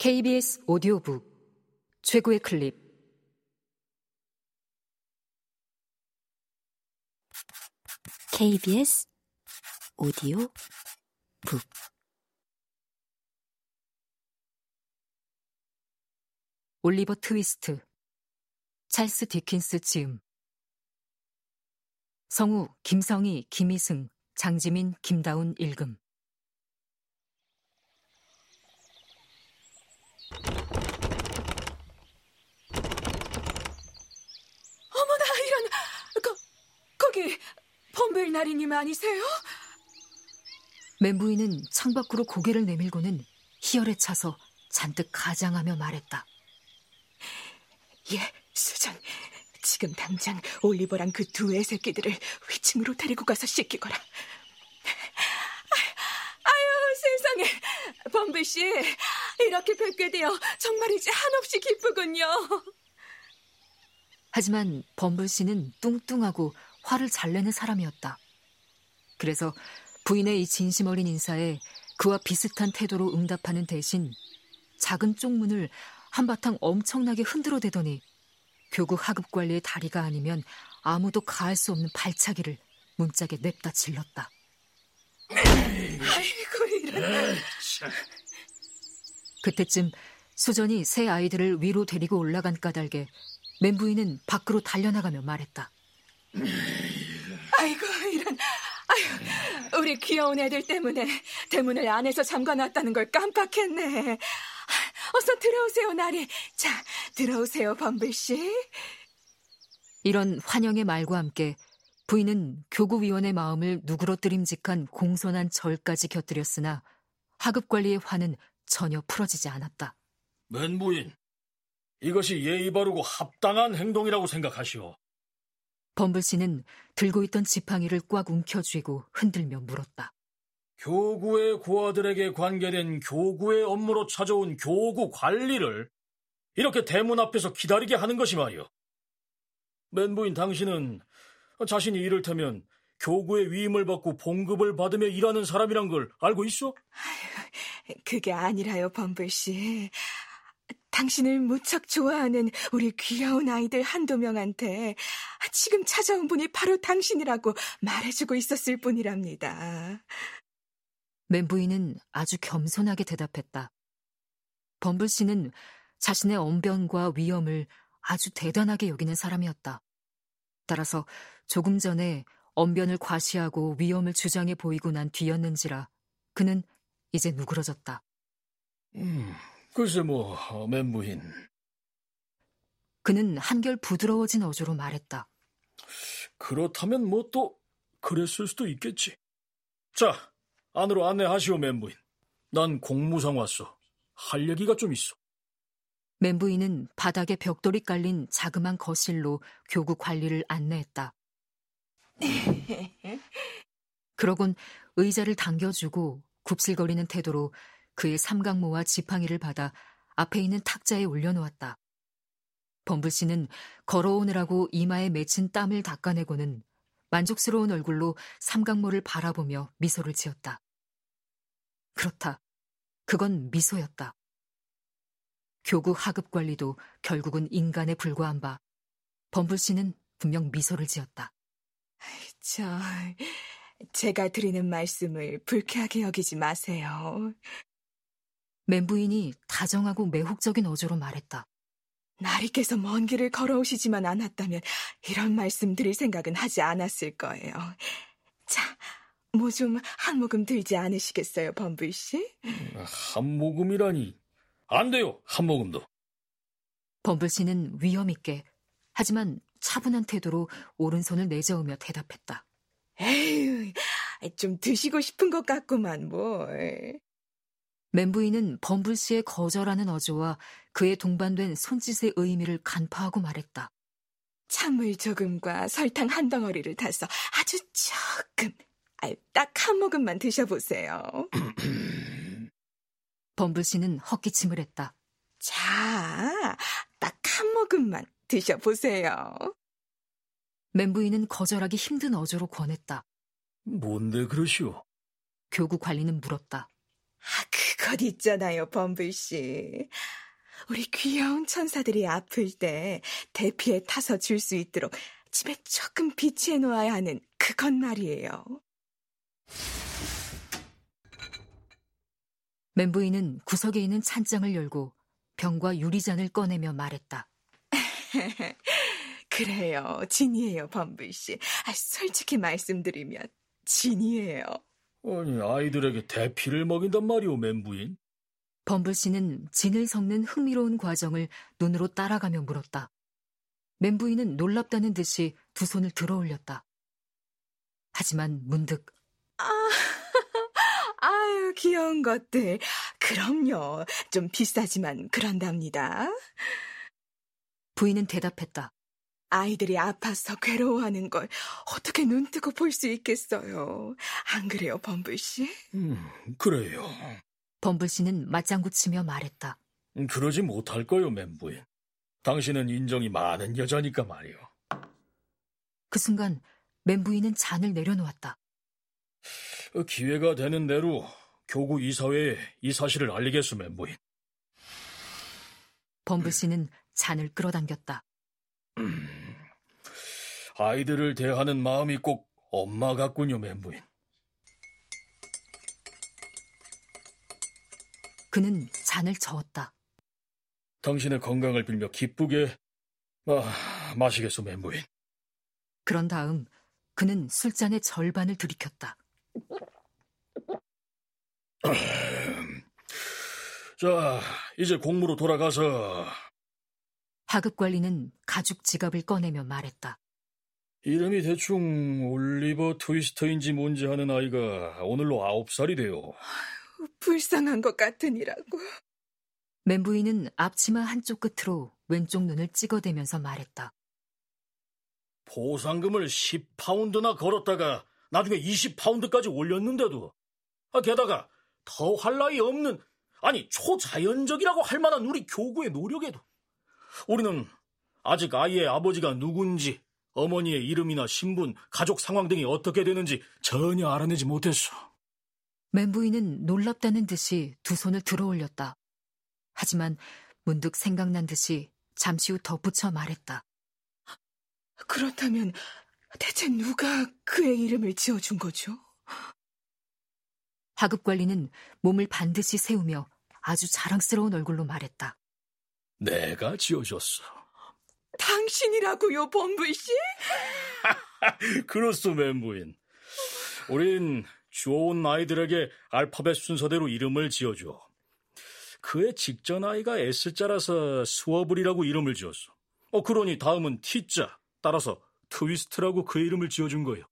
KBS 오디오북 최고의 클립. KBS 오디오북. 올리버 트위스트 찰스 디킨스 지음. 성우 김성희, 김희승, 장지민, 김다운 읽음 어머나 이런 거 거기 범벨 나리님 아니세요? 멘부인은 창밖으로 고개를 내밀고는 희열에 차서 잔뜩 가장하며 말했다. 예, 수전. 지금 당장 올리버랑 그 두 애 새끼들을 위층으로 데리고 가서 씻기거라. 아유, 세상에. 범블 씨, 이렇게 뵙게 되어 정말이지 한없이 기쁘군요. 하지만 범블 씨는 뚱뚱하고 화를 잘 내는 사람이었다. 그래서 부인의 이 진심 어린 인사에 그와 비슷한 태도로 응답하는 대신 작은 쪽문을 한바탕 엄청나게 흔들어 대더니 교국 하급 관리의 다리가 아니면 아무도 가할 수 없는 발차기를 문짝에 냅다 질렀다. 아이고, 이런. 그때쯤 수전이 새 아이들을 위로 데리고 올라간 까닭에 멘부인은 밖으로 달려나가며 말했다. 아이고, 이런. 아유, 우리 귀여운 애들 때문에 대문을 안에서 잠가놨다는 걸 깜빡했네. 어서 들어오세요, 나리. 자, 들어오세요, 범블씨. 이런 환영의 말과 함께 부인은 교구위원의 마음을 누그러뜨림직한 공손한 절까지 곁들였으나 하급관리의 화는 전혀 풀어지지 않았다. 맨부인, 이것이 예의 바르고 합당한 행동이라고 생각하시오. 범블 씨는 들고 있던 지팡이를 꽉 움켜쥐고 흔들며 물었다. 교구의 고아들에게 관계된 교구의 업무로 찾아온 교구 관리를 이렇게 대문 앞에서 기다리게 하는 것이 말이오. 맨부인 당신은 자신이 이를테면 교구의 위임을 받고 봉급을 받으며 일하는 사람이란 걸 알고 있어? 그게 아니라요, 범블 씨. 당신을 무척 좋아하는 우리 귀여운 아이들 한두 명한테 지금 찾아온 분이 바로 당신이라고 말해주고 있었을 뿐이랍니다. 맨부인은 아주 겸손하게 대답했다. 범블 씨는 자신의 언변과 위험을 아주 대단하게 여기는 사람이었다. 따라서 조금 전에 언변을 과시하고 위험을 주장해 보이고 난 뒤였는지라 그는 이제 누그러졌다. 음, 글쎄 뭐 맨부인. 그는 한결 부드러워진 어조로 말했다. 그렇다면 뭐 또 그랬을 수도 있겠지. 자, 안으로 안내하시오, 멘부인. 난 공무상 왔어. 할 얘기가 좀 있어. 멘부인은 바닥에 벽돌이 깔린 자그만 거실로 교구 관리를 안내했다. 그러곤 의자를 당겨주고 굽슬거리는 태도로 그의 삼각모와 지팡이를 받아 앞에 있는 탁자에 올려놓았다. 범블 씨는 걸어오느라고 이마에 맺힌 땀을 닦아내고는 만족스러운 얼굴로 삼각모를 바라보며 미소를 지었다. 그렇다. 그건 미소였다. 교구 하급 관리도 결국은 인간에 불과한 바 범블 씨는 분명 미소를 지었다. 저, 제가 드리는 말씀을 불쾌하게 여기지 마세요. 멘부인이 다정하고 매혹적인 어조로 말했다. 나리께서 먼 길을 걸어오시지만 않았다면 이런 말씀 드릴 생각은 하지 않았을 거예요. 자, 뭐 좀 한 모금 들지 않으시겠어요, 범블 씨? 한 모금이라니. 안 돼요, 한 모금도. 범블 씨는 위험 있게 하지만 차분한 태도로 오른손을 내저으며 대답했다. 에휴, 좀 드시고 싶은 것 같구만, 뭘. 멘부인은 범블 씨의 거절하는 어조와 그에 동반된 손짓의 의미를 간파하고 말했다. 찬물 조금과 설탕 한 덩어리를 타서 아주 조금, 딱 한 모금만 드셔보세요. 범블 씨는 헛기침을 했다. 자, 딱 한 모금만 드셔보세요. 멘부인은 거절하기 힘든 어조로 권했다. 뭔데 그러시오? 교구 관리는 물었다. 아, 그것 있잖아요, 범블씨. 우리 귀여운 천사들이 아플 때 대피에 타서 줄 수 있도록 집에 조금 비치해 놓아야 하는 그것 말이에요. 멘부인은 구석에 있는 찬장을 열고 병과 유리잔을 꺼내며 말했다. 그래요. 진이에요, 범블씨. 아, 솔직히 말씀드리면 진이에요. 아니, 아이들에게 대피를 먹인단 말이오, 멘부인. 범블 씨는 진을 섞는 흥미로운 과정을 눈으로 따라가며 물었다. 멘부인은 놀랍다는 듯이 두 손을 들어 올렸다. 하지만 문득 아, 아유, 귀여운 것들. 그럼요. 좀 비싸지만 그런답니다. 부인은 대답했다. 아이들이 아파서 괴로워하는 걸 어떻게 눈뜨고 볼 수 있겠어요. 안 그래요, 범블 씨? 음, 그래요. 범블 씨는 맞장구 치며 말했다. 음, 그러지 못할 거요, 멘부인. 당신은 인정이 많은 여자니까 말이오. 그 순간 멘부인은 잔을 내려놓았다. 어, 기회가 되는 대로 교구 이사회에 이 사실을 알리겠소, 멘부인. 범블 씨는 잔을 끌어당겼다. 음, 아이들을 대하는 마음이 꼭 엄마 같군요, 멘부인. 그는 잔을 저었다. 당신의 건강을 빌며 기쁘게 아, 마시겠소, 멘부인. 그런 다음 그는 술잔의 절반을 들이켰다. 자, 이제 공무로 돌아가서 하급 관리는 가죽 지갑을 꺼내며 말했다. 이름이 대충 올리버 트위스터인지 뭔지 하는 아이가 오늘로 아홉 살이 돼요. 불쌍한 것 같으니라고. 멘부인은 앞치마 한쪽 끝으로 왼쪽 눈을 찍어대면서 말했다. 보상금을 10파운드나 걸었다가 나중에 20파운드까지 올렸는데도 아, 게다가 더할 나위 없는 아니 초자연적이라고 할 만한 우리 교구의 노력에도 우리는 아직 아이의 아버지가 누군지 어머니의 이름이나 신분, 가족 상황 등이 어떻게 되는지 전혀 알아내지 못했어. 멘부인은 놀랍다는 듯이 두 손을 들어 올렸다. 하지만 문득 생각난 듯이 잠시 후 덧붙여 말했다. 그렇다면 대체 누가 그의 이름을 지어준 거죠? 하급 관리는 몸을 반드시 세우며 아주 자랑스러운 얼굴로 말했다. 내가 지어줬어. 당신이라고요, 범부씨? 그렇소, 멘부인. 우린 주워온 아이들에게 알파벳 순서대로 이름을 지어줘. 그의 직전 아이가 S자라서 스워블이라고 이름을 지었어. 어, 그러니 다음은 T자, 따라서 트위스트라고 그 이름을 지어준 거예요.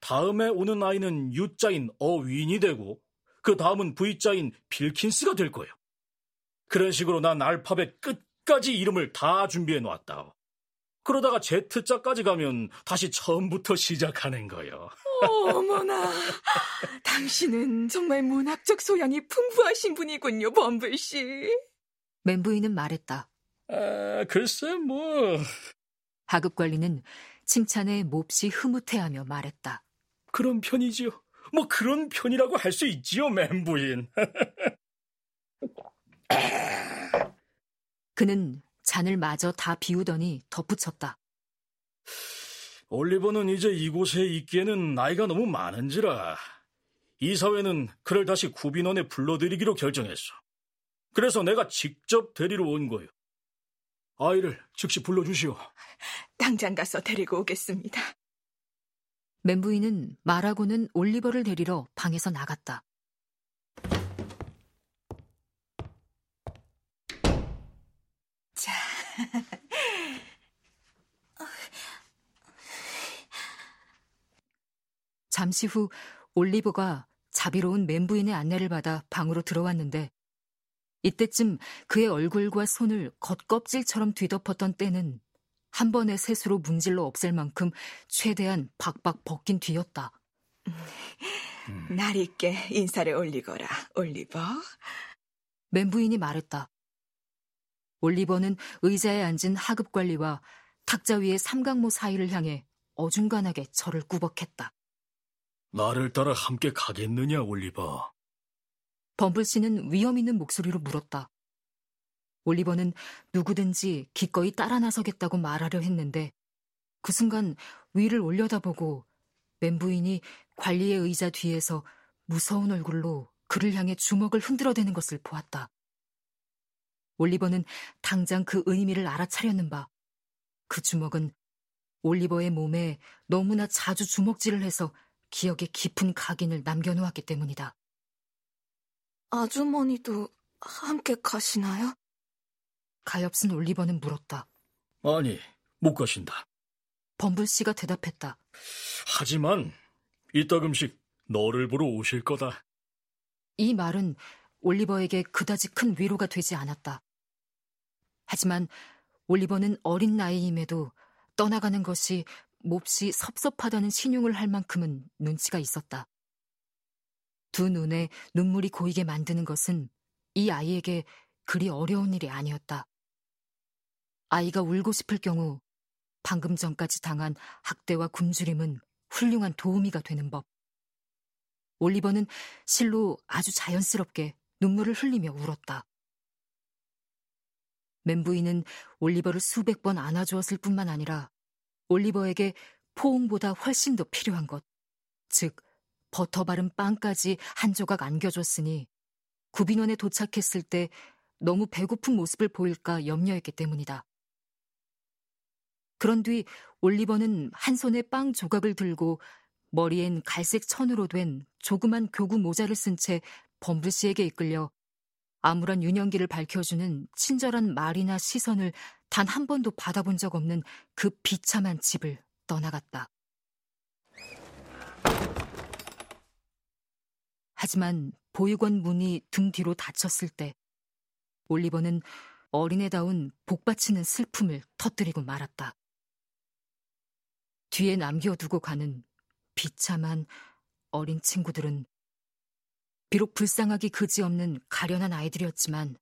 다음에 오는 아이는 U자인 어윈이 되고, 그 다음은 V자인 빌킨스가 될 거예요. 그런 식으로 난 알파벳 끝 까지 이름을 다 준비해 놓았다. 그러다가 Z자까지 가면 다시 처음부터 시작하는 거예요. 어머나, 당신은 정말 문학적 소양이 풍부하신 분이군요, 범블 씨. 멘부인은 말했다. 아, 글쎄 뭐... 하급 관리는 칭찬에 몹시 흐뭇해하며 말했다. 그런 편이지요. 뭐 그런 편이라고 할 수 있지요, 멘부인. 그는 잔을 마저 다 비우더니 덧붙였다. 올리버는 이제 이곳에 있기에는 나이가 너무 많은지라 이사회는 그를 다시 구빈원에 불러들이기로 결정했어. 그래서 내가 직접 데리러 온 거예요. 아이를 즉시 불러주시오. 당장 가서 데리고 오겠습니다. 멘부인은 말하고는 올리버를 데리러 방에서 나갔다. 자, 잠시 후 올리버가 자비로운 멘부인의 안내를 받아 방으로 들어왔는데 이때쯤 그의 얼굴과 손을 겉껍질처럼 뒤덮었던 때는 한 번의 셋으로 문질러 없앨 만큼 최대한 박박 벗긴 뒤였다. 날 있게 인사를 올리거라, 올리버. 멘부인이 말했다. 올리버는 의자에 앉은 하급 관리와 탁자 위의 삼각모 사이를 향해 어중간하게 저를 꾸벅했다. 나를 따라 함께 가겠느냐, 올리버? 범블 씨는 위험 있는 목소리로 물었다. 올리버는 누구든지 기꺼이 따라 나서겠다고 말하려 했는데 그 순간 위를 올려다보고 멘부인이 관리의 의자 뒤에서 무서운 얼굴로 그를 향해 주먹을 흔들어대는 것을 보았다. 올리버는 당장 그 의미를 알아차렸는 바, 그 주먹은 올리버의 몸에 너무나 자주 주먹질을 해서 기억에 깊은 각인을 남겨놓았기 때문이다. 아주머니도 함께 가시나요? 가엾은 올리버는 물었다. 아니, 못 가신다. 범블 씨가 대답했다. 하지만 이따금씩 너를 보러 오실 거다. 이 말은 올리버에게 그다지 큰 위로가 되지 않았다. 하지만 올리버는 어린 나이임에도 떠나가는 것이 몹시 섭섭하다는 신용을 할 만큼은 눈치가 있었다. 두 눈에 눈물이 고이게 만드는 것은 이 아이에게 그리 어려운 일이 아니었다. 아이가 울고 싶을 경우 방금 전까지 당한 학대와 굶주림은 훌륭한 도우미가 되는 법. 올리버는 실로 아주 자연스럽게 눈물을 흘리며 울었다. 멘부인은 올리버를 수백 번 안아주었을 뿐만 아니라 올리버에게 포옹보다 훨씬 더 필요한 것, 즉 버터 바른 빵까지 한 조각 안겨줬으니 구빈원에 도착했을 때 너무 배고픈 모습을 보일까 염려했기 때문이다. 그런 뒤 올리버는 한 손에 빵 조각을 들고 머리엔 갈색 천으로 된 조그만 교구 모자를 쓴 채 범블 씨에게 이끌려 아무런 유년기를 밝혀주는 친절한 말이나 시선을 단 한 번도 받아본 적 없는 그 비참한 집을 떠나갔다. 하지만 보육원 문이 등 뒤로 닫혔을 때 올리버는 어린애다운 복받치는 슬픔을 터뜨리고 말았다. 뒤에 남겨두고 가는 비참한 어린 친구들은 비록 불쌍하기 그지없는 가련한 아이들이었지만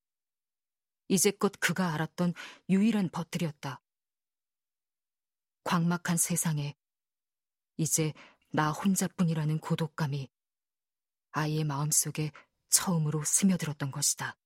이제껏 그가 알았던 유일한 벗들이었다. 광막한 세상에 이제 나 혼자뿐이라는 고독감이 아이의 마음속에 처음으로 스며들었던 것이다.